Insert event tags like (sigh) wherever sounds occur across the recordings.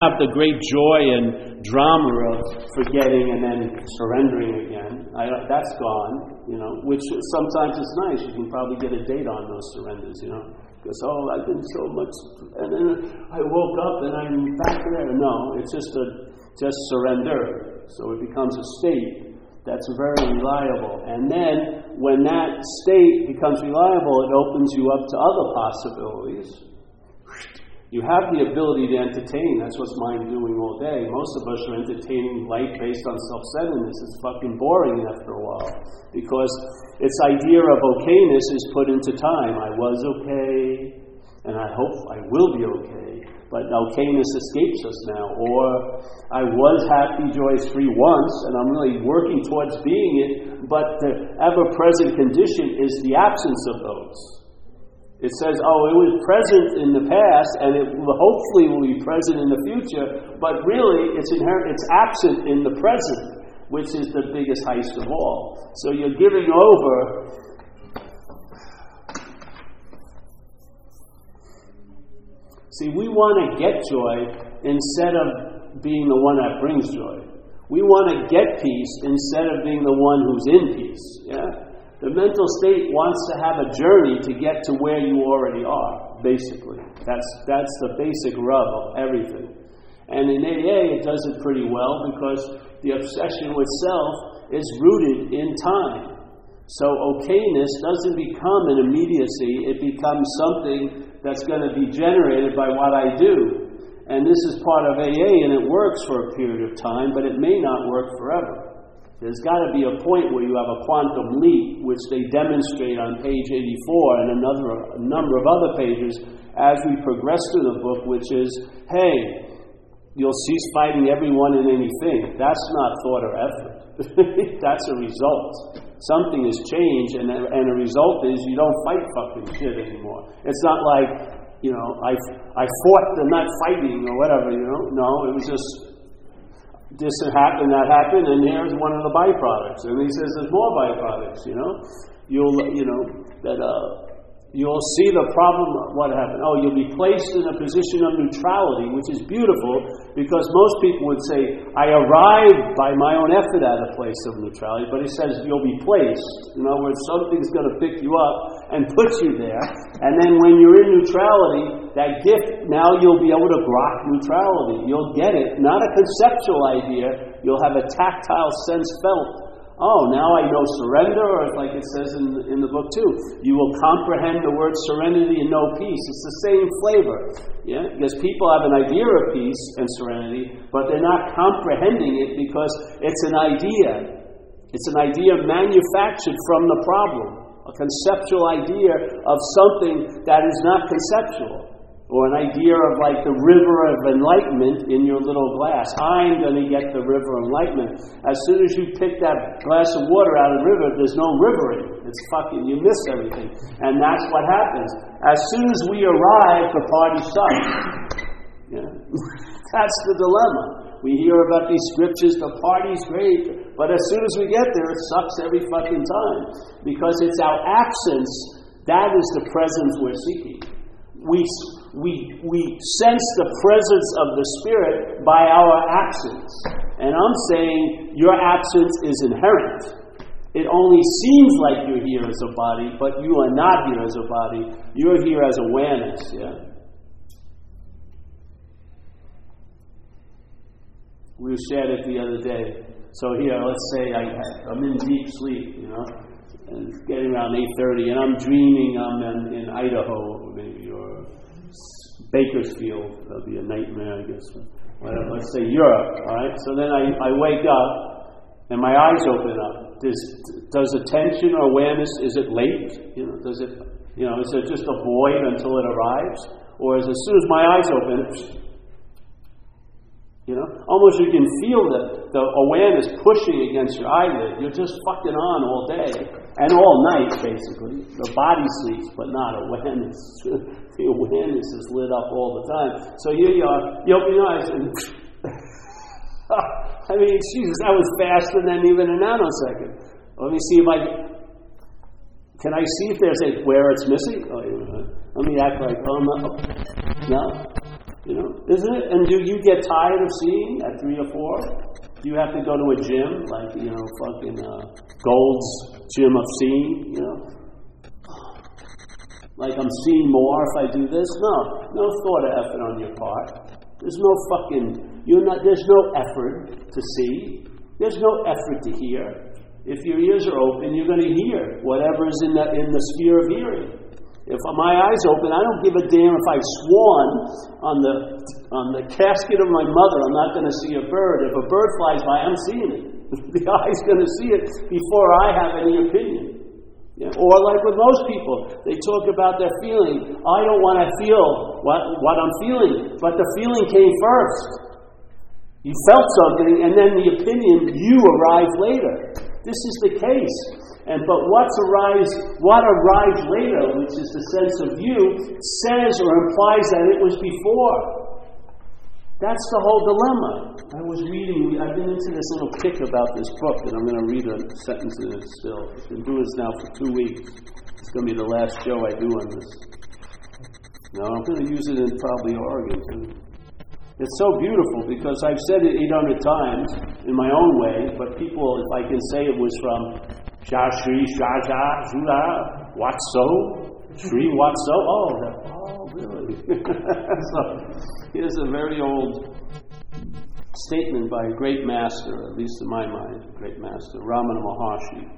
have the great joy and drama of forgetting and then surrendering again. I, that's gone, you know, which sometimes is nice. You can probably get a date on those surrenders, you know. Because, oh, I've been so much, and then I woke up and I'm back there. No, it's just a, just surrender. So it becomes a state that's very reliable. And then when that state becomes reliable, it opens you up to other possibilities you have the ability to entertain. That's what's mind doing all day. Most of us are entertaining life based on self centeredness. It's fucking boring after a while because its idea of okayness is put into time. I was okay, and I hope I will be okay. But okayness escapes us now. Or I was happy, joyous, free once, and I'm really working towards being it, but the ever present condition is the absence of those. It says, oh, it was present in the past and it hopefully will be present in the future, but really it's inherent, it's absent in the present, which is the biggest heist of all. So you're giving over. See, we want to get joy instead of being the one that brings joy. We want to get peace instead of being the one who's in peace. Yeah? The mental state wants to have a journey to get to where you already are, basically. That's, that's the basic rub of everything. And in AA, it does it pretty well because the obsession with self is rooted in time. So okayness doesn't become an immediacy, it becomes something that's going to be generated by what I do. And this is part of AA, and it works for a period of time, but it may not work forever. There's got to be a point where you have a quantum leap, which they demonstrate on page 84 and another a number of other pages as we progress through the book, which is, hey, you'll cease fighting everyone and anything. That's not thought or effort. (laughs) That's a result. Something has changed, and, and a result is you don't fight fucking shit anymore. It's not like, you know, I, I fought the not fighting or whatever, you know. No, it was just this happened, that happened, and here's one of the byproducts. And he says there's more byproducts, you know. You'll, you know, that uh, you'll see the problem. What happened? Oh, you'll be placed in a position of neutrality, which is beautiful because most people would say, I arrived by my own effort at a place of neutrality, but he says you'll be placed. In other words, something's going to pick you up and put you there. And then when you're in neutrality, that gift, now you'll be able to grok neutrality. You'll get it, not a conceptual idea, you'll have a tactile sense felt Oh, now I know surrender, or like it says in, in the book too, you will comprehend the word serenity and know peace. It's the same flavor. Yeah? Because people have an idea of peace and serenity, but they're not comprehending it because it's an idea. It's an idea manufactured from the problem, a conceptual idea of something that is not conceptual or an idea of like the river of enlightenment in your little glass. I'm going to get the river of enlightenment. As soon as you pick that glass of water out of the river, there's no river in it. It's fucking, you miss everything. And that's what happens. As soon as we arrive, the party starts. Yeah. (laughs) that's the dilemma. We hear about these scriptures, the party's great, but as soon as we get there, it sucks every fucking time. Because it's our absence, that is the presence we're seeking. We we, we sense the presence of the Spirit by our absence. And I'm saying your absence is inherent. It only seems like you're here as a body, but you are not here as a body. You're here as awareness, yeah? We shared it the other day. So here, let's say I, I'm in deep sleep, you know, and it's getting around 8.30, and I'm dreaming I'm in, in Idaho, maybe, or Bakersfield. That'll be a nightmare, I guess. Whatever. Let's say Europe. All right. So then I, I wake up and my eyes open up. Does does attention or awareness is it late? You know, does it you know is it just a void until it arrives, or is as soon as my eyes open, you know, almost you can feel the, the awareness pushing against your eyelid. You're just fucking on all day and all night, basically. The body sleeps, but not awareness. (laughs) the awareness is lit up all the time. So here you are, you open your eyes and. (laughs) I mean, Jesus, that was faster than even a nanosecond. Let me see if I. Can I see if there's a where it's missing? Oh, let me act like, oh, no. No? You know, isn't it? And do you get tired of seeing at three or four? Do you have to go to a gym like you know, fucking uh, Gold's Gym of Seeing? You know, like I'm seeing more if I do this. No, no thought of effort on your part. There's no fucking. You're not. There's no effort to see. There's no effort to hear. If your ears are open, you're going to hear whatever is in the in the sphere of hearing. If my eyes open, I don't give a damn if I swan on the on the casket of my mother, I'm not going to see a bird. If a bird flies by, I'm seeing it. (laughs) the eye's going to see it before I have any opinion. Yeah? Or like with most people, they talk about their feeling. I don't want to feel what, what I'm feeling, but the feeling came first. You felt something, and then the opinion, you arrived later. This is the case. And but what's arise, what arrives later, which is the sense of you, says or implies that it was before. That's the whole dilemma. I was reading, I've been into this little kick about this book, and I'm going to read a sentence in it still. I've been doing this now for two weeks. It's going to be the last show I do on this. No, I'm going to use it in probably Oregon too. It's so beautiful because I've said it 800 times in my own way, but people, if I can say it was from Sha Shri Sha Sha Zula Watso, Shri Watso. Oh, oh, really? (laughs) so here's a very old statement by a great master, at least in my mind, a great master, Ramana Maharshi.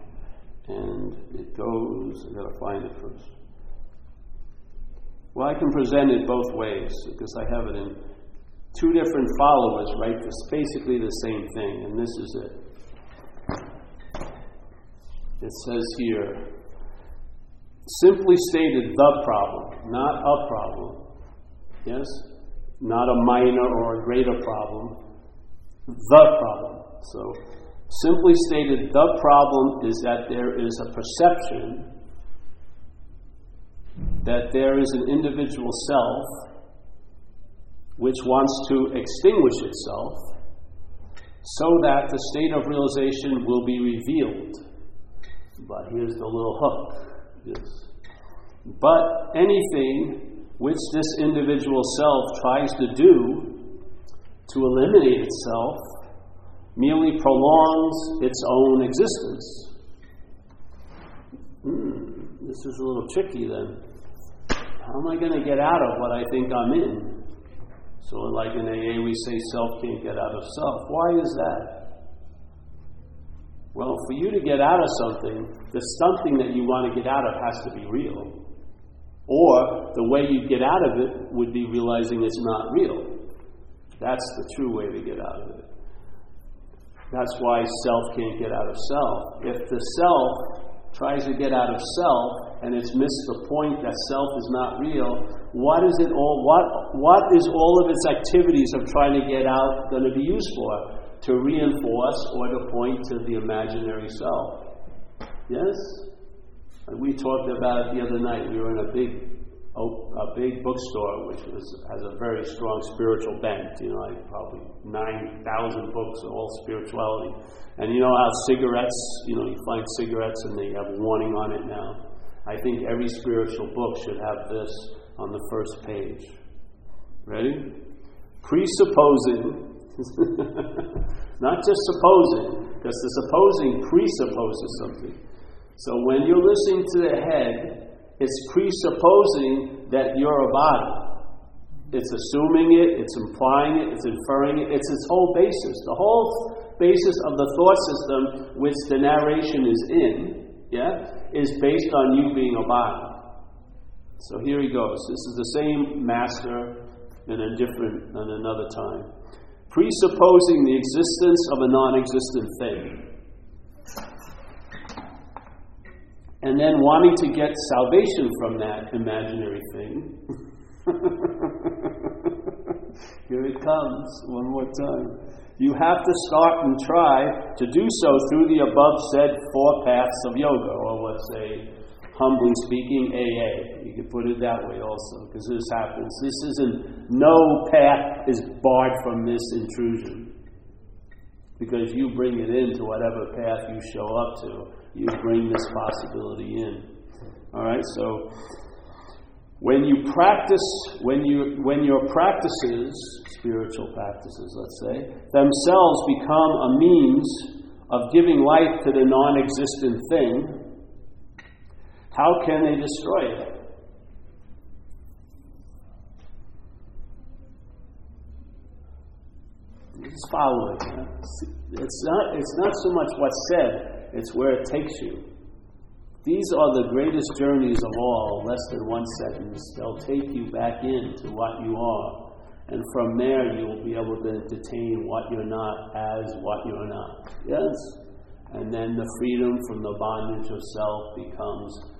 And it goes, I've got to find it first. Well, I can present it both ways because I have it in two different followers, right? It's basically the same thing, and this is it. It says here, simply stated, the problem, not a problem. Yes? Not a minor or a greater problem. The problem. So, simply stated, the problem is that there is a perception that there is an individual self which wants to extinguish itself so that the state of realization will be revealed. But here's the little hook. Yes. But anything which this individual self tries to do to eliminate itself merely prolongs its own existence. Hmm, this is a little tricky then. How am I going to get out of what I think I'm in? So, like in AA, we say self can't get out of self. Why is that? Well, for you to get out of something, the something that you want to get out of has to be real. Or the way you get out of it would be realizing it's not real. That's the true way to get out of it. That's why self can't get out of self. If the self tries to get out of self and it's missed the point that self is not real, what is it all what what is all of its activities of trying to get out going to be used for? To reinforce or to point to the imaginary self. Yes? We talked about it the other night. We were in a big a big bookstore which was, has a very strong spiritual bent, you know, like probably 9,000 books, all spirituality. And you know how cigarettes, you know, you find cigarettes and they have a warning on it now. I think every spiritual book should have this on the first page. Ready? Presupposing, (laughs) not just supposing, because the supposing presupposes something. So when you're listening to the head, it's presupposing that you're a body. It's assuming it, it's implying it, it's inferring it, it's its whole basis. The whole basis of the thought system which the narration is in, yeah, is based on you being a body. So here he goes. This is the same master in a different in another time. Presupposing the existence of a non existent thing. and then wanting to get salvation from that imaginary thing. (laughs) Here it comes, one more time. You have to start and try to do so through the above said four paths of yoga, or let's say, humbly speaking, AA. You could put it that way also, because this happens. This isn't, no path is barred from this intrusion. Because you bring it into whatever path you show up to you bring this possibility in. All right, so when you practice, when, you, when your practices, spiritual practices, let's say, themselves become a means of giving life to the non existent thing, how can they destroy it? Just follow it. It's, not, it's not so much what's said, it's where it takes you. These are the greatest journeys of all, less than one sentence. They'll take you back into what you are. And from there, you will be able to detain what you're not as what you're not. Yes? And then the freedom from the bondage of self becomes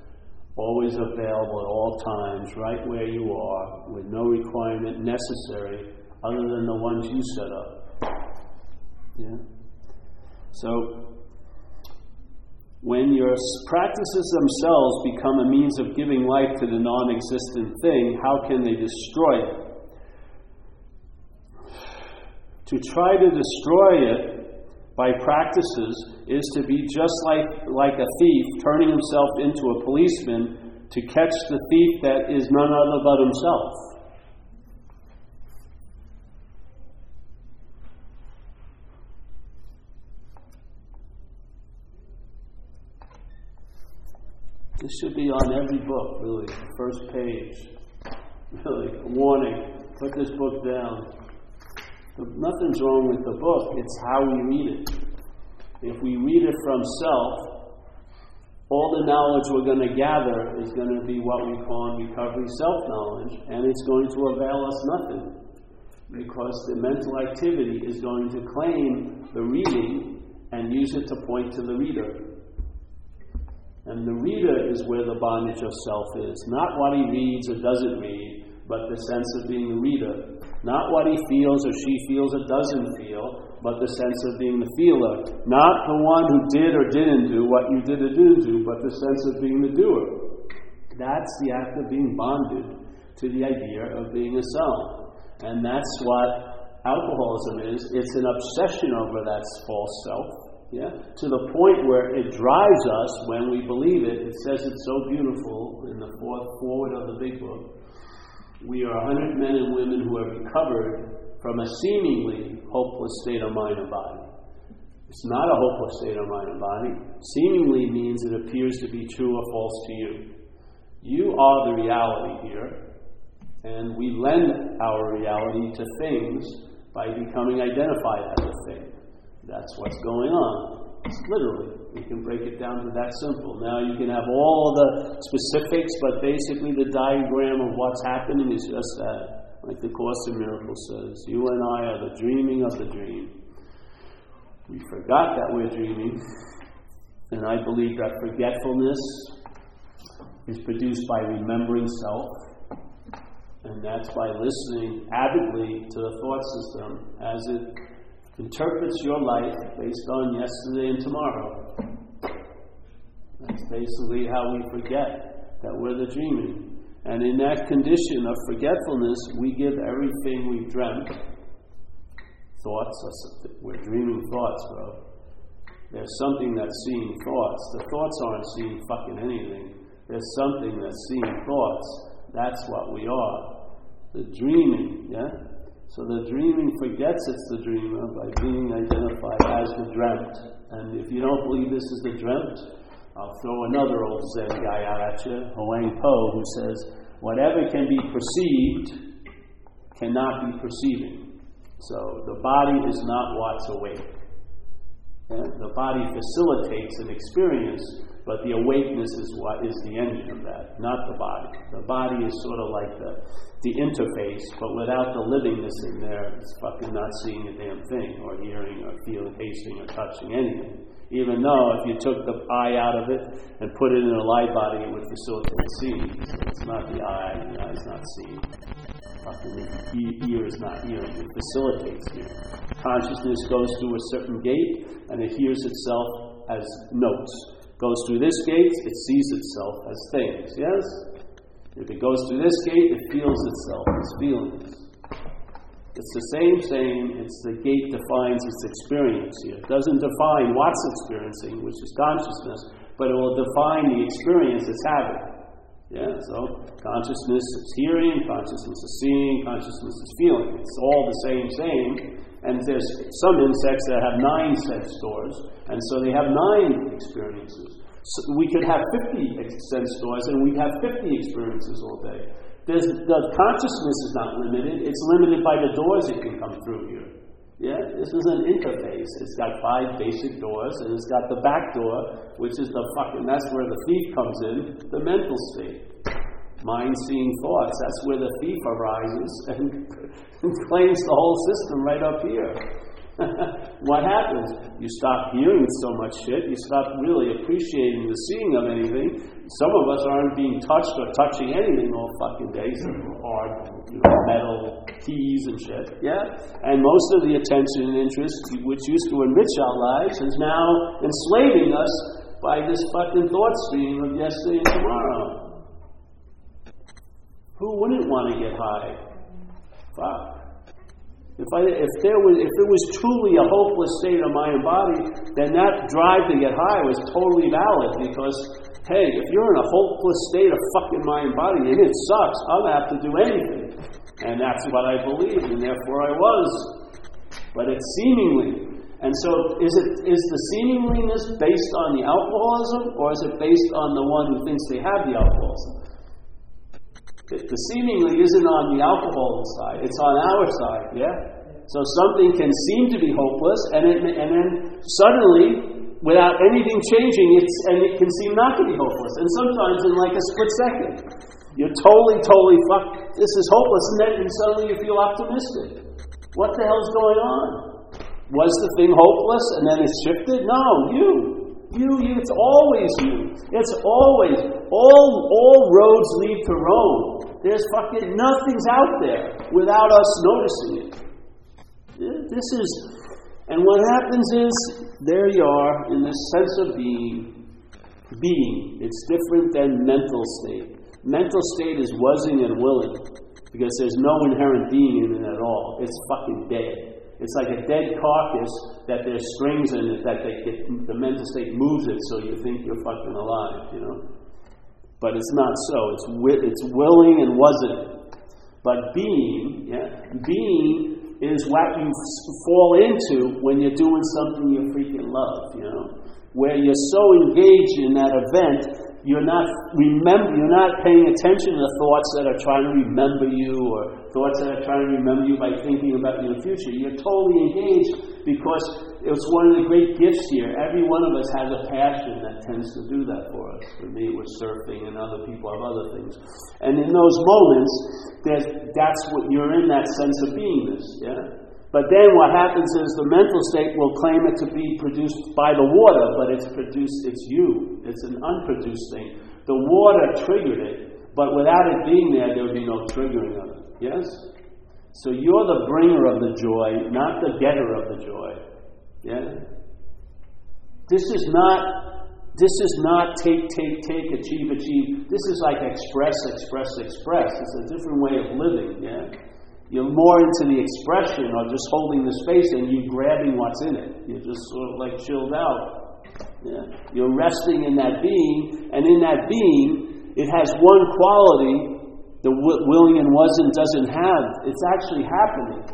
always available at all times, right where you are, with no requirement necessary other than the ones you set up. Yeah? So, when your practices themselves become a means of giving life to the non existent thing, how can they destroy it? To try to destroy it by practices is to be just like, like a thief turning himself into a policeman to catch the thief that is none other but himself. This should be on every book, really. First page. Really, a warning. Put this book down. Nothing's wrong with the book, it's how we read it. If we read it from self, all the knowledge we're going to gather is going to be what we call in recovery self knowledge, and it's going to avail us nothing. Because the mental activity is going to claim the reading and use it to point to the reader. And the reader is where the bondage of self is. Not what he reads or doesn't read, but the sense of being the reader. Not what he feels or she feels or doesn't feel, but the sense of being the feeler. Not the one who did or didn't do what you did or didn't do, but the sense of being the doer. That's the act of being bonded to the idea of being a self. And that's what alcoholism is. It's an obsession over that false self yeah? To the point where it drives us when we believe it. It says it so beautiful in the fourth forward of the big book. We are a 100 men and women who have recovered from a seemingly hopeless state of mind and body. It's not a hopeless state of mind and body. Seemingly means it appears to be true or false to you. You are the reality here, and we lend our reality to things by becoming identified as a thing. That's what's going on. It's literally, we can break it down to that simple. Now you can have all the specifics, but basically the diagram of what's happening is just that. Like the Course in Miracles says, you and I are the dreaming of the dream. We forgot that we're dreaming, and I believe that forgetfulness is produced by remembering self, and that's by listening avidly to the thought system as it interprets your life based on yesterday and tomorrow. That's basically how we forget that we're the dreaming. And in that condition of forgetfulness, we give everything we've dreamt. Thoughts, we're dreaming thoughts, bro. There's something that's seeing thoughts. The thoughts aren't seeing fucking anything. There's something that's seeing thoughts. That's what we are. The dreaming, yeah? So the dreaming forgets it's the dreamer by being identified as the dreamt. And if you don't believe this is the dreamt, I'll throw another old Zen guy out at you, Huang Po, who says, whatever can be perceived cannot be perceiving. So the body is not what's awake. The body facilitates an experience, but the awakeness is what is the engine of that, not the body. The body is sort of like the the interface, but without the livingness in there, it's fucking not seeing a damn thing, or hearing, or feeling, tasting, or touching anything. Even though if you took the eye out of it and put it in a live body, it would facilitate seeing. So it's not the eye, the eye's not seeing. Fucking ear is not hearing, it facilitates hearing. Consciousness goes through a certain gate and it hears itself as notes. Goes through this gate, it sees itself as things, yes? If it goes through this gate, it feels itself as feelings. It's the same thing, it's the gate defines its experience here. It doesn't define what's experiencing, which is consciousness, but it will define the experience it's having. Yeah, so consciousness is hearing, consciousness is seeing, consciousness is feeling. It's all the same, thing. And there's some insects that have nine sense doors, and so they have nine experiences. So we could have 50 sense doors, and we'd have 50 experiences all day. There's, the consciousness is not limited, it's limited by the doors it can come through here. Yeah, this is an interface. It's got five basic doors, and it's got the back door, which is the fucking, that's where the thief comes in, the mental state. Mind seeing thoughts, that's where the thief arises (laughs) and, and claims the whole system right up here. (laughs) what happens? You stop hearing so much shit, you stop really appreciating the seeing of anything. Some of us aren't being touched or touching anything all fucking day, some hard you know, metal keys and shit. Yeah? And most of the attention and interest, which used to enrich our lives, is now enslaving us by this fucking thought stream of yesterday and tomorrow. Who wouldn't want to get high? Fuck. If, I, if, there was, if it was truly a hopeless state of mind and body, then that drive to get high was totally valid because, hey, if you're in a hopeless state of fucking mind and body and it sucks, I'll have to do anything. And that's what I believed, and therefore I was. But it's seemingly. And so, is, it, is the seemingliness based on the alcoholism, or is it based on the one who thinks they have the alcoholism? The seemingly isn't on the alcohol side, it's on our side, yeah? So something can seem to be hopeless, and, it, and then suddenly, without anything changing, it's, and it can seem not to be hopeless. And sometimes in like a split second, you're totally, totally fucked. This is hopeless, and then and suddenly you feel optimistic. What the hell's going on? Was the thing hopeless and then it shifted? No, you. You, you, it's always you. It's always. All, all roads lead to Rome. There's fucking nothing's out there without us noticing it. This is, and what happens is, there you are in this sense of being. Being. It's different than mental state. Mental state is wasing and willing because there's no inherent being in it at all. It's fucking dead. It's like a dead carcass that there's strings in it that they get, the mental state moves it so you think you're fucking alive, you know? But it's not so. It's, wi- it's willing and wasn't. But being, yeah, being is what you f- fall into when you're doing something you freaking love, you know? Where you're so engaged in that event you're not remember you're not paying attention to the thoughts that are trying to remember you or thoughts that are trying to remember you by thinking about your future. You're totally engaged because it's one of the great gifts here. Every one of us has a passion that tends to do that for us. For me, it was surfing, and other people have other things. And in those moments, that's what you're in that sense of beingness. Yeah. But then what happens is the mental state will claim it to be produced by the water, but it's produced, it's you. It's an unproduced thing. The water triggered it, but without it being there, there would be no triggering of it. Yes? So you're the bringer of the joy, not the getter of the joy. Yeah? This is not this is not take, take, take, achieve, achieve. This is like express, express, express. It's a different way of living, yeah? You're more into the expression or just holding the space and you grabbing what's in it. You're just sort of like chilled out. Yeah. You're resting in that being, and in that being, it has one quality the willing and wasn't doesn't have. It's actually happening.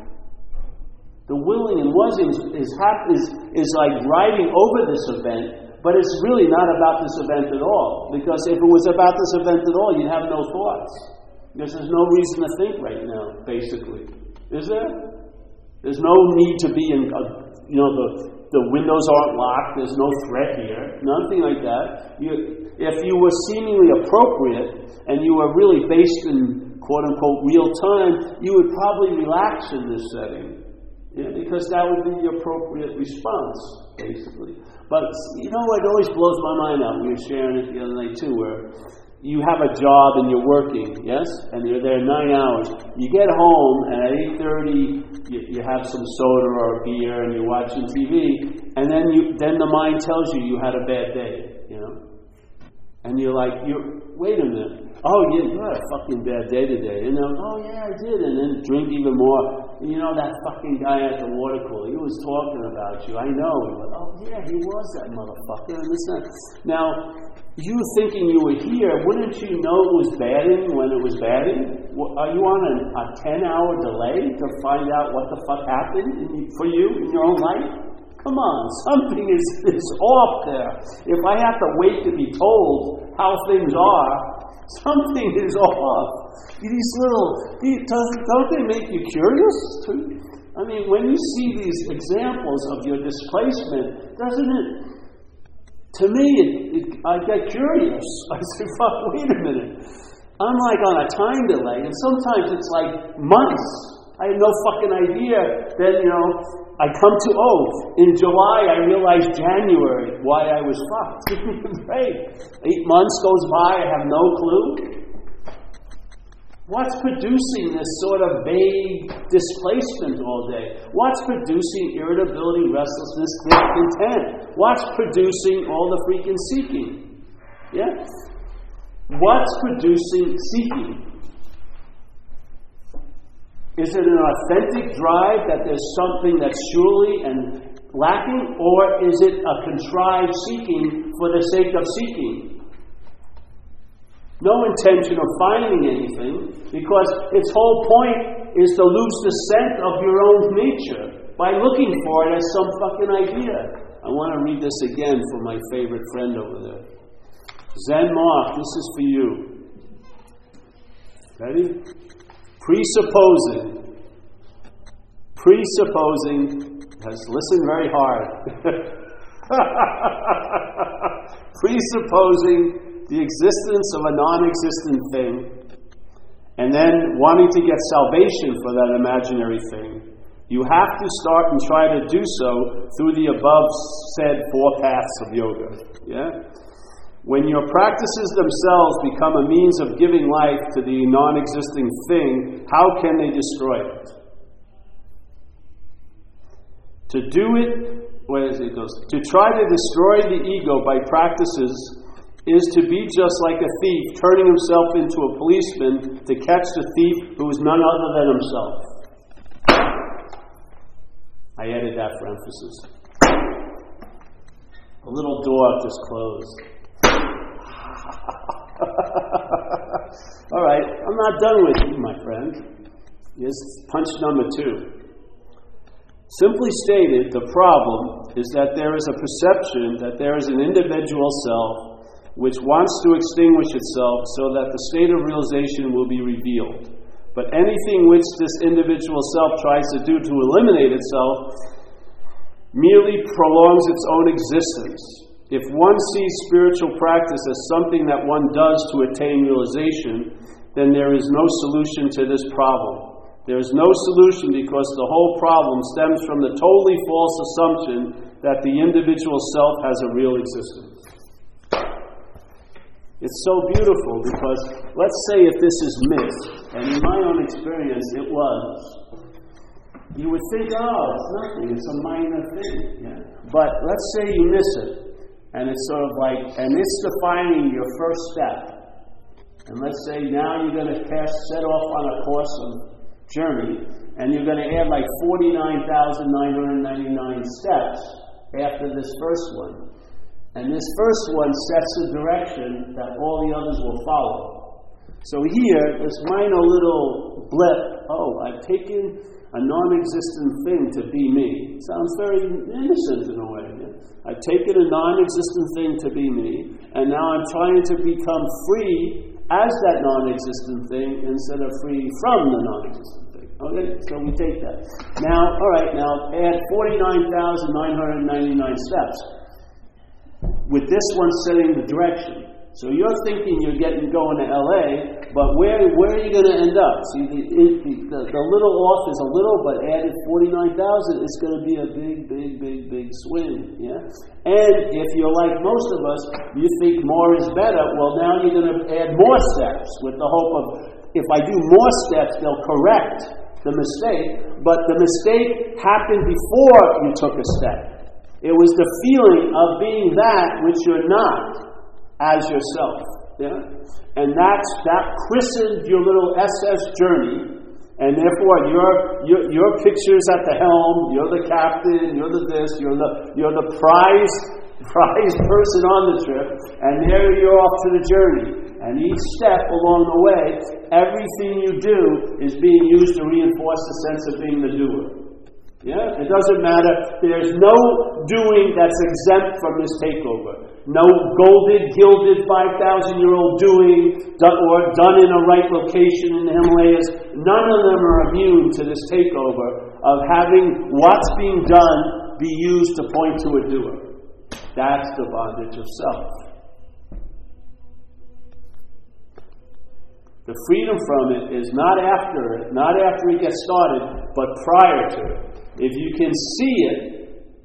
The willing and wasn't is, is, is like riding over this event, but it's really not about this event at all. Because if it was about this event at all, you'd have no thoughts. Because there's no reason to think right now, basically. Is there? There's no need to be in, a, you know, the, the windows aren't locked, there's no threat here, nothing like that. You, if you were seemingly appropriate and you were really based in quote unquote real time, you would probably relax in this setting. Yeah, because that would be the appropriate response, basically. But you know what always blows my mind out? We were sharing it the other night too, where you have a job and you're working, yes, and you're there nine hours. You get home and at eight thirty, you, you have some soda or beer and you're watching TV, and then you then the mind tells you you had a bad day, you know, and you're like, you wait a minute, oh yeah, you had a fucking bad day today, and then oh yeah, I did, and then drink even more. You know that fucking guy at the water cooler, he was talking about you. I know. Went, oh, yeah, he was that motherfucker. And this. Now, you thinking you were here, wouldn't you know it was batting when it was batting? Are you on a, a 10 hour delay to find out what the fuck happened for you in your own life? Come on, something is, is off there. If I have to wait to be told how things are, something is off. These little, don't they make you curious? I mean, when you see these examples of your displacement, doesn't it? To me, it, it, I get curious. (laughs) I say, fuck, wait a minute. I'm like on a time delay, and sometimes it's like months. I have no fucking idea. Then, you know, I come to, oh, in July I realized January why I was fucked. (laughs) Eight months goes by, I have no clue. What's producing this sort of vague displacement all day? What's producing irritability, restlessness, discontent? What's producing all the freaking seeking? Yeah? What's producing seeking? Is it an authentic drive that there's something that's surely and lacking, or is it a contrived seeking for the sake of seeking? No intention of finding anything, because its whole point is to lose the scent of your own nature by looking for it as some fucking idea. I want to read this again for my favorite friend over there. Zen Mark, this is for you. Ready? Presupposing. Presupposing. Has listened very hard. (laughs) Presupposing the existence of a non existent thing, and then wanting to get salvation for that imaginary thing, you have to start and try to do so through the above said four paths of yoga. Yeah? When your practices themselves become a means of giving life to the non existing thing, how can they destroy it? To do it, where is it goes? To try to destroy the ego by practices is to be just like a thief, turning himself into a policeman to catch the thief who is none other than himself. I added that for emphasis. A little door just closed. (laughs) All right, I'm not done with you, my friend. Here's punch number two. Simply stated, the problem is that there is a perception that there is an individual self which wants to extinguish itself so that the state of realization will be revealed. But anything which this individual self tries to do to eliminate itself merely prolongs its own existence. If one sees spiritual practice as something that one does to attain realization, then there is no solution to this problem. There is no solution because the whole problem stems from the totally false assumption that the individual self has a real existence. It's so beautiful because let's say if this is missed, and in my own experience it was, you would think, oh, it's nothing, it's a minor thing. Yeah? But let's say you miss it, and it's sort of like, and it's defining your first step. And let's say now you're going to cast, set off on a course of journey, and you're going to add like 49,999 steps after this first one. And this first one sets the direction that all the others will follow. So here, this minor little blip, oh, I've taken a non existent thing to be me. Sounds very innocent in a way. I've taken a non existent thing to be me, and now I'm trying to become free as that non existent thing instead of free from the non existent thing. Okay, so we take that. Now, all right, now add 49,999 steps with this one setting the direction. So you're thinking you're getting going to LA, but where where are you going to end up? See, the, the, the, little off is a little, but added forty nine thousand, it's going to be a big, big, big, big swing. Yeah. And if you're like most of us, you think more is better. Well, now you're going to add more steps with the hope of if I do more steps, they'll correct the mistake. But the mistake happened before you took a step. It was the feeling of being that which you're not as yourself. Yeah? And that's that christened your little SS journey And therefore, your, your, your picture's at the helm, you're the captain, you're the this, you're the, you're the prize, (laughs) prize person on the trip, and there you're off to the journey. And each step along the way, everything you do is being used to reinforce the sense of being the doer. Yeah? It doesn't matter. There's no doing that's exempt from this takeover. No golded, gilded, 5,000 year old doing or done in a right location in the Himalayas. None of them are immune to this takeover of having what's being done be used to point to a doer. That's the bondage of self. The freedom from it is not after it, not after it gets started, but prior to it. If you can see it,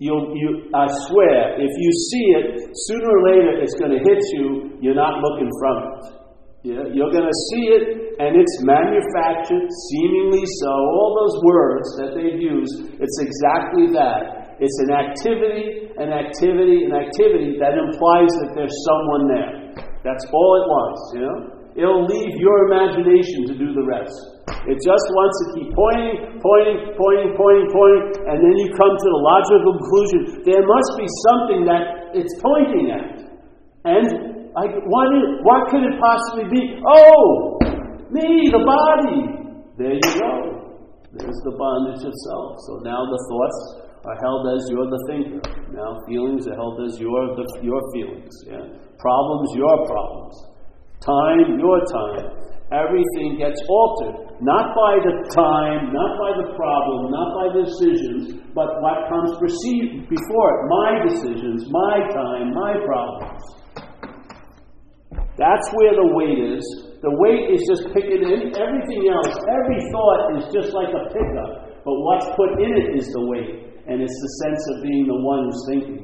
you'll, you, I swear, if you see it, sooner or later it's going to hit you. You're not looking from it. Yeah? You're going to see it, and it's manufactured, seemingly so. All those words that they've used, it's exactly that. It's an activity, an activity, an activity that implies that there's someone there. That's all it wants, you know? It'll leave your imagination to do the rest. It just wants to keep pointing, pointing, pointing, pointing, pointing, and then you come to the logical conclusion there must be something that it's pointing at. And I, what, is, what could it possibly be? Oh, me, the body. There you go. There's the bondage of self. So now the thoughts are held as you're the thinker. Now feelings are held as your the, your feelings. Yeah? Problems, your problems. Time, your time everything gets altered. Not by the time, not by the problem, not by the decisions, but what comes perceived before it. My decisions, my time, my problems. That's where the weight is. The weight is just picking in everything else. Every thought is just like a pickup, but what's put in it is the weight, and it's the sense of being the one who's thinking.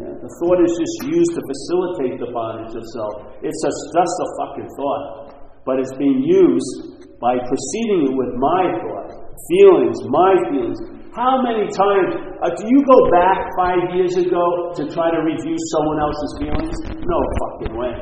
Yeah, the thought is just used to facilitate the bondage of self. It's just a fucking thought but it's being used by preceding it with my thoughts, feelings, my feelings. How many times uh, do you go back five years ago to try to review someone else's feelings? No fucking way.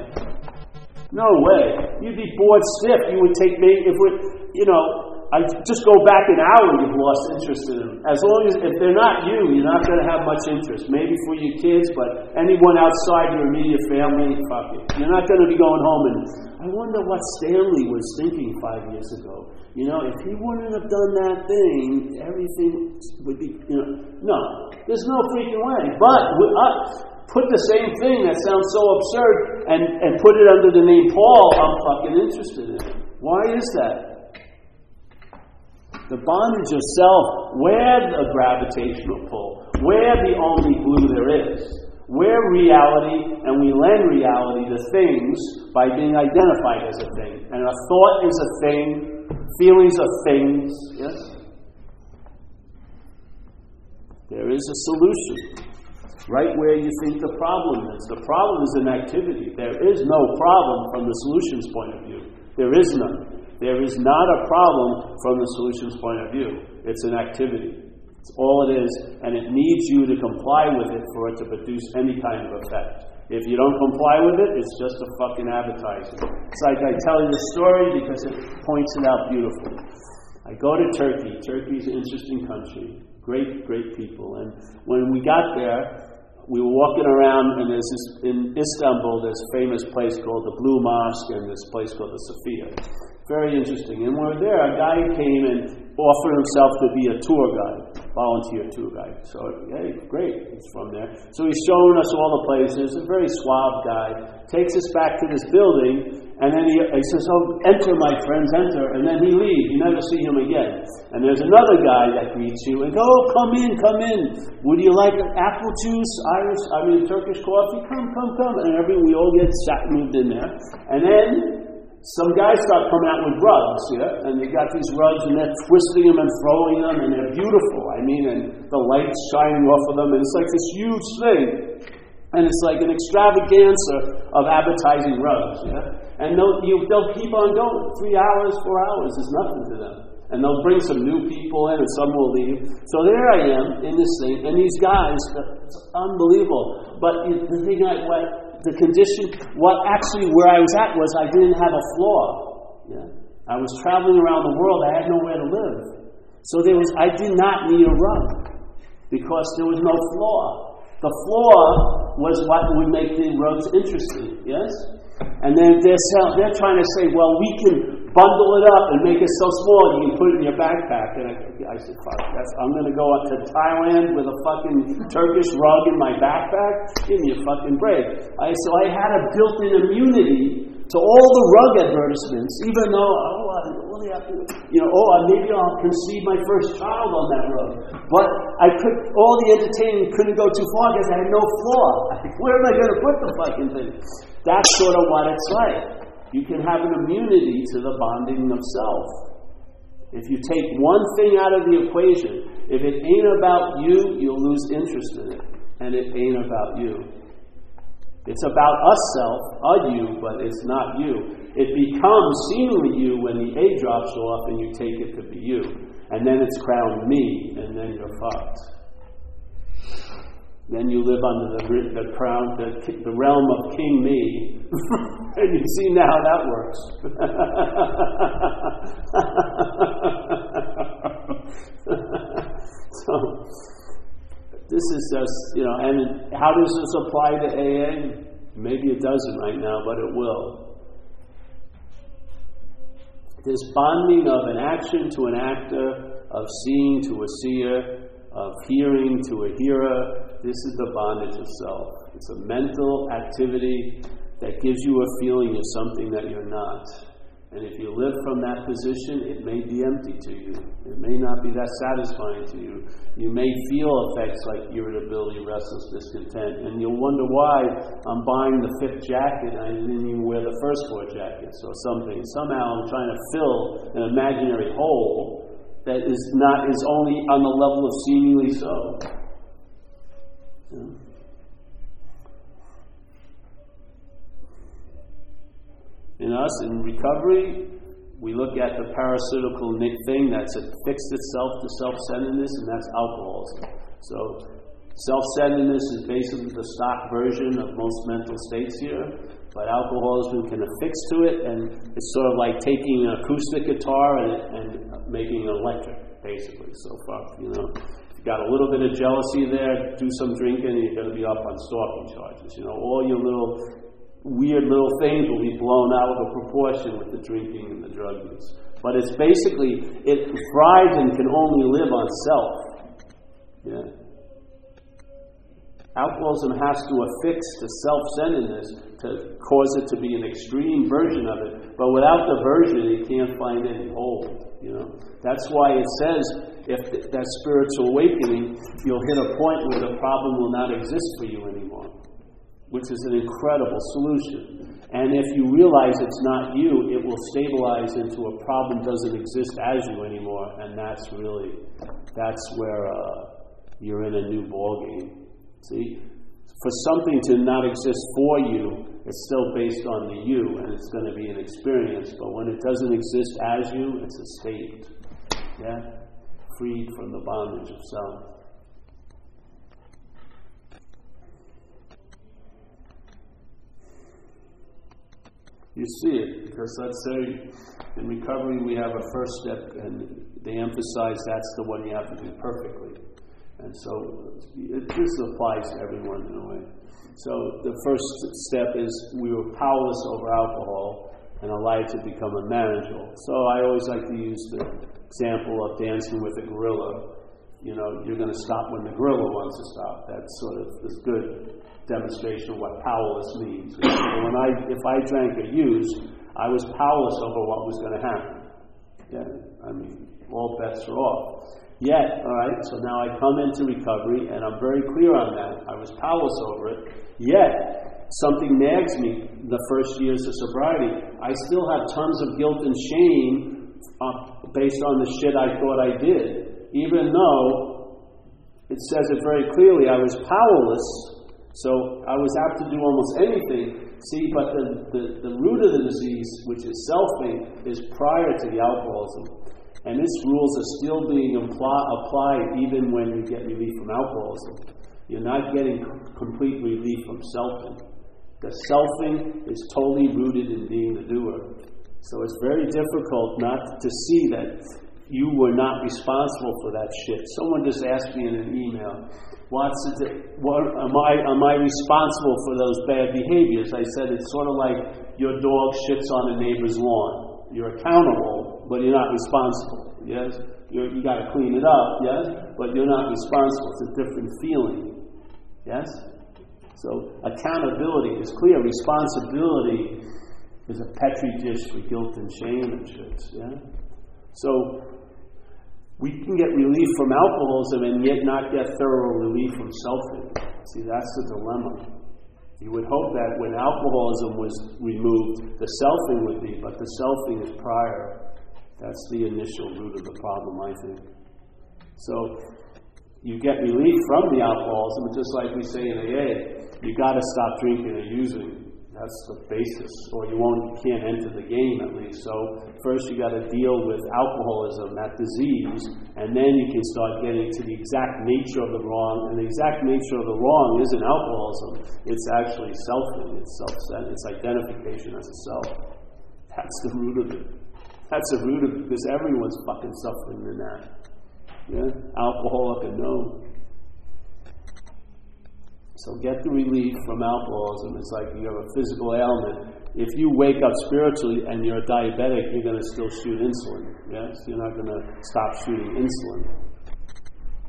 No way. You'd be bored stiff. You would take me if we, you know, I just go back an hour, you've lost interest in them. As long as, if they're not you, you're not going to have much interest. Maybe for your kids, but anyone outside your immediate family, fuck it. You're not going to be going home and, I wonder what Stanley was thinking five years ago. You know, if he wouldn't have done that thing, everything would be, you know. No, there's no freaking way. But uh, put the same thing that sounds so absurd and, and put it under the name Paul, I'm fucking interested in it. Why is that? The bondage of self, where the gravitational pull, where the only glue there is, where reality, and we lend reality to things by being identified as a thing. And a thought is a thing, feelings are things, yes? There is a solution. Right where you think the problem is. The problem is an activity. There is no problem from the solutions point of view. There is none. There is not a problem from the solutions point of view. It's an activity. It's all it is, and it needs you to comply with it for it to produce any kind of effect. If you don't comply with it, it's just a fucking advertising. It's like I tell you the story because it points it out beautifully. I go to Turkey. Turkey is an interesting country. Great, great people. And when we got there, we were walking around, and there's this, in Istanbul, this famous place called the Blue Mosque and this place called the Sophia. Very interesting. And were there, a guy came and offered himself to be a tour guide, volunteer tour guide. So, hey, great, he's from there. So he's showing us all the places. A very suave guy. Takes us back to this building, and then he, he says, "Oh, enter, my friends, enter." And then he leaves. You never see him again. And there's another guy that greets you and "Oh, come in, come in. Would you like apple juice, Irish, I mean Turkish coffee? Come, come, come." And every we all get sat moved in there. And then some guys start coming out with rugs, yeah, and they got these rugs and they're twisting them and throwing them, and they're beautiful. I mean, and the lights shining off of them, and it's like this huge thing, and it's like an extravaganza of advertising rugs, yeah. And they'll you, they'll keep on going. Three hours, four hours is nothing to them. And they'll bring some new people in, and some will leave. So there I am in this thing, and these guys, it's unbelievable. But the thing I, what the condition, what actually where I was at was I didn't have a floor. Yeah? I was traveling around the world. I had nowhere to live. So there was, I did not need a rug because there was no floor. The floor was what would make the rugs interesting, yes? And then they're, they're trying to say, well, we can bundle it up and make it so small you can put it in your backpack. And I, I said, fuck, that's, I'm going to go up to Thailand with a fucking Turkish rug in my backpack? Give me a fucking break. I, so I had a built in immunity to all the rug advertisements, even though, oh, I really have to, you know, oh, maybe I'll conceive my first child on that rug. But I could, all the entertainment couldn't go too far because I had no floor. (laughs) Where am I going to put the fucking thing? That's sort of what it's like you can have an immunity to the bonding of self. If you take one thing out of the equation, if it ain't about you, you'll lose interest in it. And it ain't about you. It's about us self, a you, but it's not you. It becomes seemingly you when the A drops off and you take it to be you. And then it's crowned me, and then you're fucked. Then you live under the, the crown, the, the realm of King Me. (laughs) and you see now how that works. (laughs) so, this is just, you know, and how does this apply to AA? Maybe it doesn't right now, but it will. This bonding of an action to an actor, of seeing to a seer, of hearing to a hearer, this is the bondage of self. It's a mental activity that gives you a feeling of something that you're not. And if you live from that position, it may be empty to you. It may not be that satisfying to you. You may feel effects like irritability, restless, discontent, and you'll wonder why I'm buying the fifth jacket and I didn't even wear the first four jackets or something. Somehow I'm trying to fill an imaginary hole that is not is only on the level of seemingly so. In us, in recovery, we look at the parasitical thing that's fixed itself to self centeredness, and that's alcoholism. So, self centeredness is basically the stock version of most mental states here, but alcoholism can affix to it, and it's sort of like taking an acoustic guitar and, and making it electric, basically. So far, you know got a little bit of jealousy there, do some drinking, and you're going to be up on stalking charges. You know, all your little weird little things will be blown out of proportion with the drinking and the drug use. But it's basically, it thrives and can only live on self. Yeah. Alcoholism has to affix the self centeredness to cause it to be an extreme version of it. But without the version, it can't find any hold. You know, that's why it says if that spiritual awakening, you'll hit a point where the problem will not exist for you anymore, which is an incredible solution. And if you realize it's not you, it will stabilize into a problem doesn't exist as you anymore, and that's really that's where uh, you're in a new ball game. See, for something to not exist for you, it's still based on the you, and it's going to be an experience. But when it doesn't exist as you, it's a state. Yeah? Freed from the bondage of self. You see it because let's say in recovery we have a first step, and they emphasize that's the one you have to do perfectly. And so it, this applies to everyone in a way. So the first step is we were powerless over alcohol and allowed to become unmanageable. So I always like to use the example of dancing with a gorilla. You know, you're going to stop when the gorilla wants to stop. That's sort of this good demonstration of what powerless means. when I, if I drank or used, I was powerless over what was going to happen. Yeah, I mean, all bets are off. Yet, all right, so now I come into recovery and I'm very clear on that. I was powerless over it. Yet, something nags me the first years of sobriety. I still have tons of guilt and shame uh, based on the shit I thought I did, even though it says it very clearly I was powerless, so I was apt to do almost anything. See, but the, the, the root of the disease, which is selfing, is prior to the alcoholism. And its rules are still being applied even when you get relief from alcoholism. You're not getting complete relief from selfing. The selfing is totally rooted in being the doer. So it's very difficult not to see that you were not responsible for that shit. Someone just asked me in an email, What's it, what, am, I, am I responsible for those bad behaviors? I said it's sort of like your dog shits on a neighbor's lawn. You're accountable, but you're not responsible. Yes? You're, you got to clean it up, yes? But you're not responsible. It's a different feeling. Yes? So accountability is clear. Responsibility is a petri dish for guilt and shame and shit. Yeah? So we can get relief from alcoholism and yet not get thorough relief from selfing. See, that's the dilemma. You would hope that when alcoholism was removed, the selfing would be, but the selfing is prior. That's the initial root of the problem, I think. So you get relief from the alcoholism, just like we say in AA, you got to stop drinking or using. That's the basis, or you won't, you can't enter the game at least. So first you got to deal with alcoholism, that disease, and then you can start getting to the exact nature of the wrong. And the exact nature of the wrong isn't alcoholism; it's actually selfing, it's self, it's identification as a self. That's the root of it. That's the root of it, because everyone's fucking suffering in that. Yeah, alcoholic and no. So get the relief from alcoholism. It's like you have a physical ailment. If you wake up spiritually and you're a diabetic, you're going to still shoot insulin. Yes? You're not going to stop shooting insulin.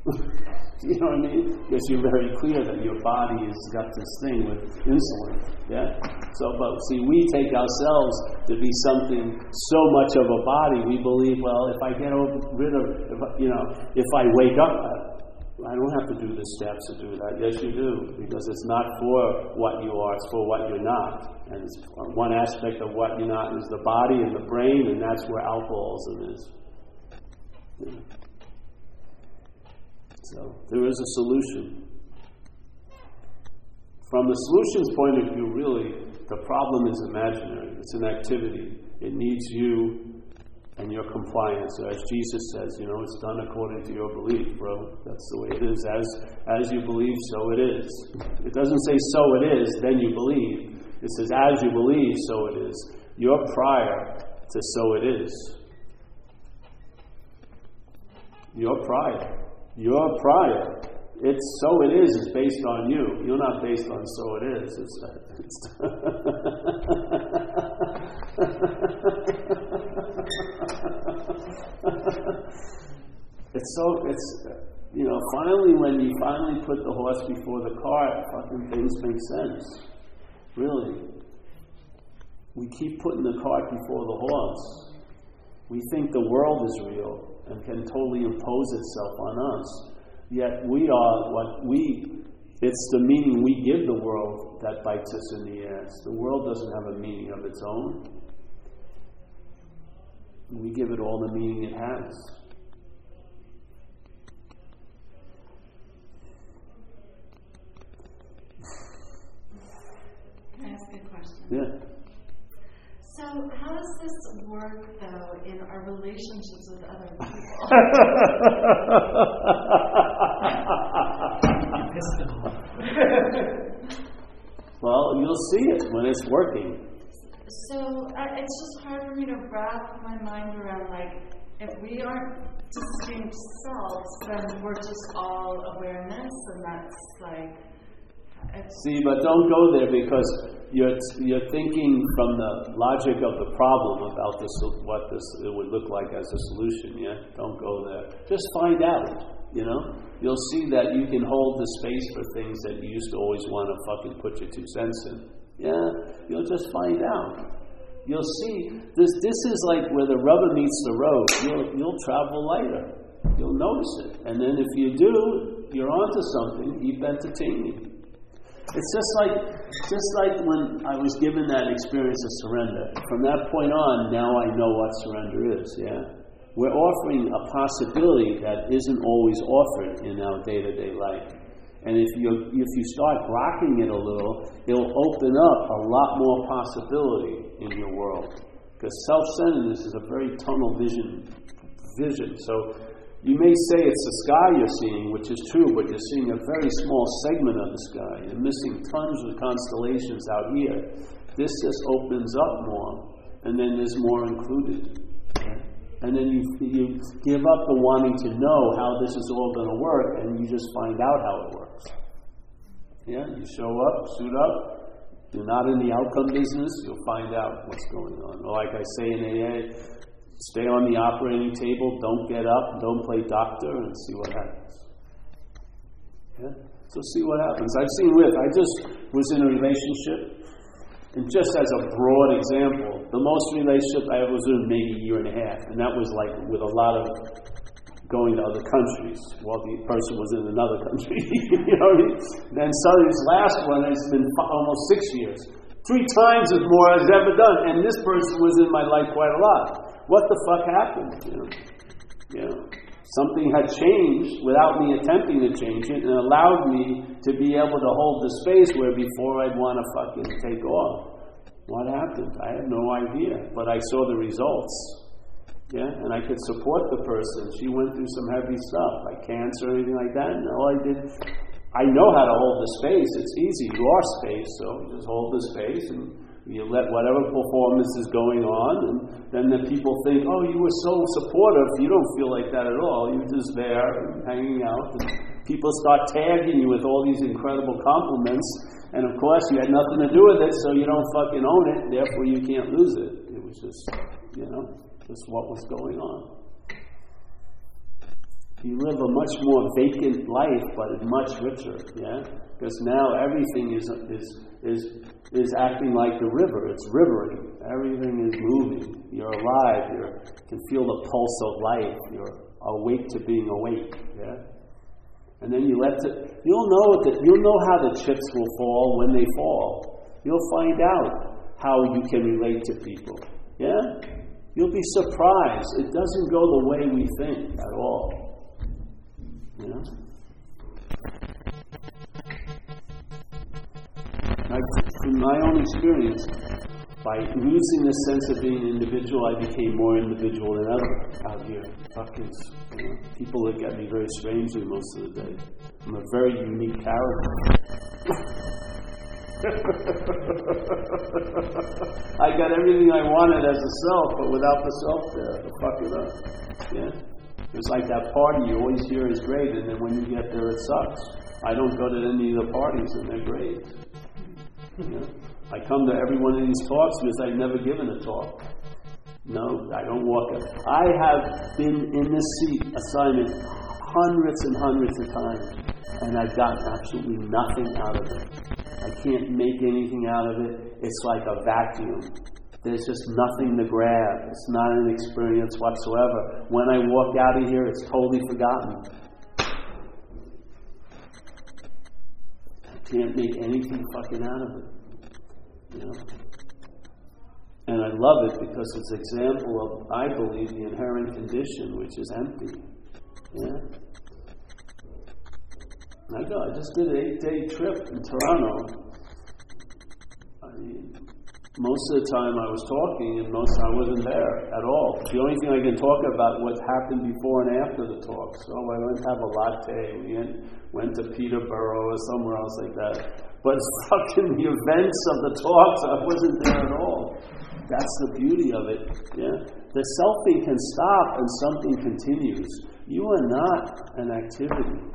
(laughs) (laughs) you know what I mean? Because you're very clear that your body has got this thing with insulin. Yeah? So, but see, we take ourselves to be something so much of a body, we believe, well, if I get rid of, if, you know, if I wake up, I don't have to do the steps to do that. Yes, you do, because it's not for what you are, it's for what you're not. And uh, one aspect of what you're not is the body and the brain, and that's where alcoholism is. Yeah. So there is a solution. From the solution's point of view, really, the problem is imaginary. It's an activity. It needs you and your compliance. As Jesus says, you know, it's done according to your belief, bro. That's the way it is. As as you believe, so it is. It doesn't say so it is, then you believe. It says as you believe, so it is. You're prior to so it is. You're prior. You're prior. It's so it is is based on you. You're not based on so it is. It's, it's (laughs) it's so it's you know finally when you finally put the horse before the cart, fucking things make sense. Really, we keep putting the cart before the horse. We think the world is real and can totally impose itself on us. Yet we are what we, it's the meaning we give the world that bites us in the ass. The world doesn't have a meaning of its own. We give it all the meaning it has. Can I ask a question? Yeah. So, how does this work, though, in our relationships with other people? (laughs) well, you'll see it when it's working. So, uh, it's just hard for me to wrap my mind around, like, if we aren't distinct selves, then we're just all awareness, and that's like See, but don't go there because you're, you're thinking from the logic of the problem about this, what this it would look like as a solution. Yeah, don't go there. Just find out. You know, you'll see that you can hold the space for things that you used to always want to fucking put your two cents in. Yeah, you'll just find out. You'll see this. This is like where the rubber meets the road. You'll you'll travel lighter. You'll notice it, and then if you do, you're onto something. You've entertaining. It's just like just like when I was given that experience of surrender. From that point on, now I know what surrender is, yeah? We're offering a possibility that isn't always offered in our day-to-day life. And if you if you start rocking it a little, it'll open up a lot more possibility in your world. Because self-centeredness is a very tunnel vision vision. So you may say it's the sky you're seeing, which is true, but you're seeing a very small segment of the sky. You're missing tons of constellations out here. This just opens up more. and then there's more included. And then you, you give up the wanting to know how this is all going to work, and you just find out how it works. Yeah, you show up, suit up. You're not in the outcome business, you'll find out what's going on. Like I say in AA, stay on the operating table, don't get up, don't play doctor, and see what happens. Yeah? So see what happens. I've seen with, I just was in a relationship, and just as a broad example, the most relationship I ever was in maybe a year and a half, and that was like with a lot of going to other countries while the person was in another (laughs) country. you know, then suddenly this last one has been almost six years. Three times as more as ever done, and this person was in my life quite a lot. What the fuck happened? You know, you know, something had changed without me attempting to change it, and allowed me to be able to hold the space where before I'd want to fucking take off. What happened? I have no idea, but I saw the results. Yeah, and I could support the person. She went through some heavy stuff, like cancer or anything like that. And all I did, I know how to hold the space. It's easy. You are space, so just hold the space and you let whatever performance is going on. And then the people think, oh, you were so supportive. You don't feel like that at all. You're just there hanging out. And people start tagging you with all these incredible compliments. And of course, you had nothing to do with it, so you don't fucking own it. Therefore, you can't lose it. It was just, you know. Just what was going on. You live a much more vacant life, but much richer, yeah? Because now everything is, is, is, is acting like the river. It's rivering. Everything is moving. You're alive. You can feel the pulse of life. You're awake to being awake, yeah? And then you let it, you'll know that, you'll know how the chips will fall when they fall. You'll find out how you can relate to people, yeah? You'll be surprised. It doesn't go the way we think at all. You know? I, from my own experience, by losing the sense of being individual, I became more individual than ever out here. Fucking, you know, people look at me very strangely most of the day. I'm a very unique character. (laughs) I got everything I wanted as a self, but without the self there to fuck it up. Yeah? It's like that party you always hear is great, and then when you get there, it sucks. I don't go to any of the parties, and they're great. I come to every one of these talks because I've never given a talk. No, I don't walk it. I have been in this seat assignment hundreds and hundreds of times, and I've gotten absolutely nothing out of it. I can't make anything out of it. It's like a vacuum. There's just nothing to grab. It's not an experience whatsoever. When I walk out of here, it's totally forgotten. Can't make anything fucking out of it. You know? And I love it because it's an example of, I believe, the inherent condition, which is empty. Yeah? I go. I just did an eight-day trip in Toronto. I mean, most of the time I was talking, and most I wasn't there at all. The only thing I can talk about what happened before and after the talk. So I went to have a latte. We went to Peterborough or somewhere else like that. But (laughs) fucking the events of the talks, I wasn't there at all. That's the beauty of it. Yeah, the selfing can stop and something continues. You are not an activity.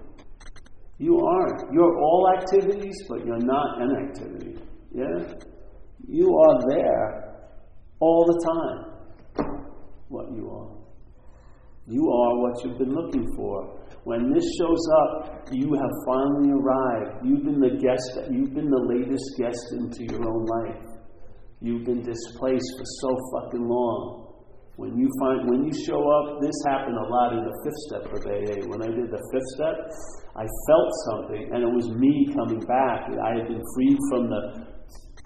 You aren't. You're all activities, but you're not an activity. Yeah? You are there all the time. What you are. You are what you've been looking for. When this shows up, you have finally arrived. You've been the guest, you've been the latest guest into your own life. You've been displaced for so fucking long. When you find when you show up, this happened a lot in the fifth step of AA. When I did the fifth step, I felt something, and it was me coming back. I had been freed from the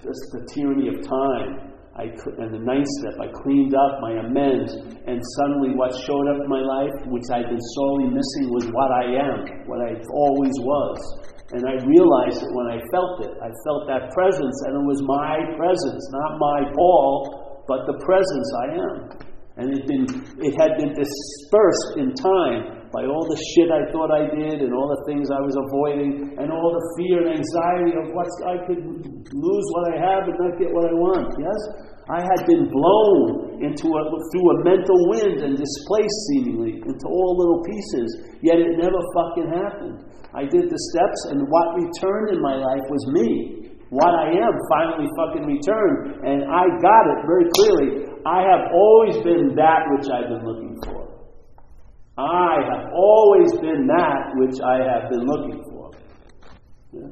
just the tyranny of time. I and the ninth step, I cleaned up my amends, and suddenly what showed up in my life, which I'd been sorely missing, was what I am, what I always was. And I realized it when I felt it. I felt that presence, and it was my presence, not my Paul, but the presence I am. And it, been, it had been dispersed in time by all the shit I thought I did and all the things I was avoiding and all the fear and anxiety of what I could lose what I have and not get what I want. Yes? I had been blown into a, through a mental wind and displaced seemingly into all little pieces, yet it never fucking happened. I did the steps, and what returned in my life was me. What I am finally fucking returned, and I got it very clearly. I have always been that which I've been looking for. I have always been that which I have been looking for. Yeah.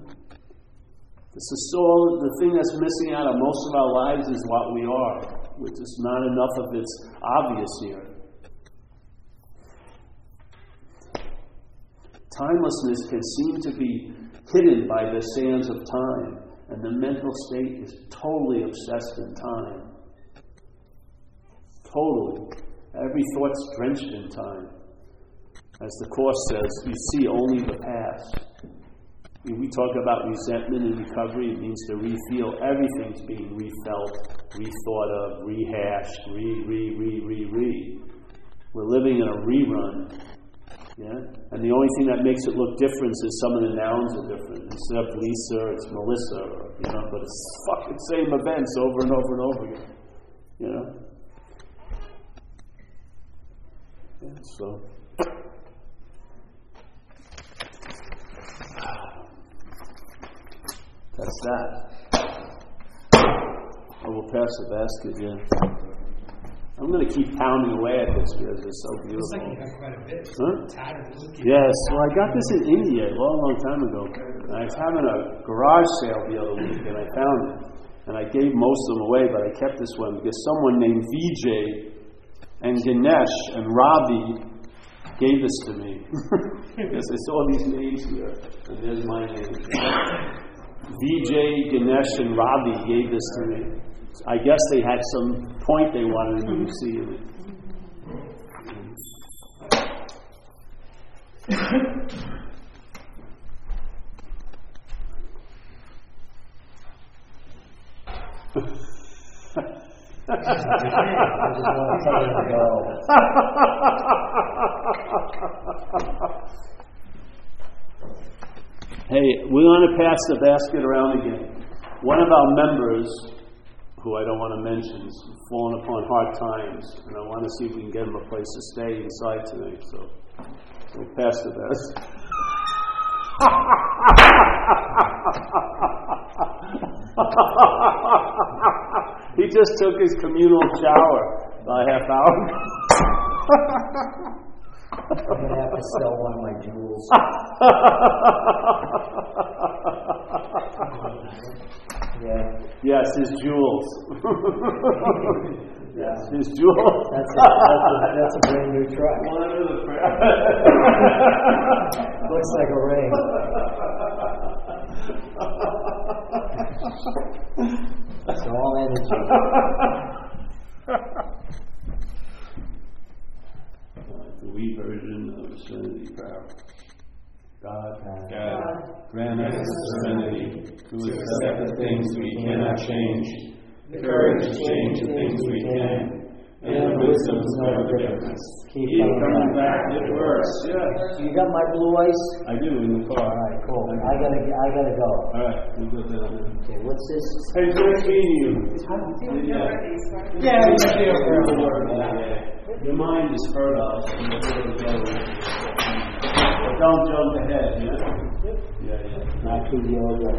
This is so the thing that's missing out of most of our lives is what we are, which is not enough of it's obvious here. Timelessness can seem to be hidden by the sands of time, and the mental state is totally obsessed in time. Totally. Every thought's drenched in time. As the Course says, you see only the past. When we talk about resentment and recovery, it means to refeel everything's being refelt, rethought of, rehashed, re, re, re, re, re. We're living in a rerun. Yeah? And the only thing that makes it look different is some of the nouns are different. Instead of Lisa, it's Melissa, or, you know, but it's fucking same events over and over and over again. You know? Yeah, so. That's that. I will pass the basket, yeah. I'm going to keep pounding away at this because it's so beautiful. Looks like you got quite a bit. Huh? Yes, well, I got this in India a long, long time ago. I was having a garage sale the other week and I found it. And I gave most of them away, but I kept this one because someone named Vijay and Ganesh and Ravi gave this to me. (laughs) because I saw these names here, and there's my name. Vijay, Ganesh, and Ravi gave this to me. I guess they had some point they wanted me to see in it. (laughs) I just want to tell you to go. (laughs) Hey, we want to pass the basket around again. One of our members, who I don't want to mention, has fallen upon hard times, and I want to see if we can get him a place to stay inside tonight. So, we pass the basket. (laughs) (laughs) he just took his communal shower about a half hour. I'm gonna have to sell one of my jewels. Yeah, yes, his jewels. (laughs) yeah. his jewels. That's a, that's a, that's a brand new truck. (laughs) Looks like a ring. (laughs) It's all energy. the we (laughs) version of the Serenity Prayer. God, God, grant us the serenity to accept the things we cannot change, the courage to change the things we can, and the wisdom to know difference. Keep Keep coming coming back. back, it works. Yeah, You got my blue ice? I do in the car. All right, cool. I gotta, I gotta go. All right, we'll go down. Okay, what's this? Hey, nice meeting you. You're ready, sorry. Yeah, yeah, yeah, yeah. Your mind is fertile, so you're able to go. But don't jump ahead, yeah? Yeah, yeah. Not too yoga.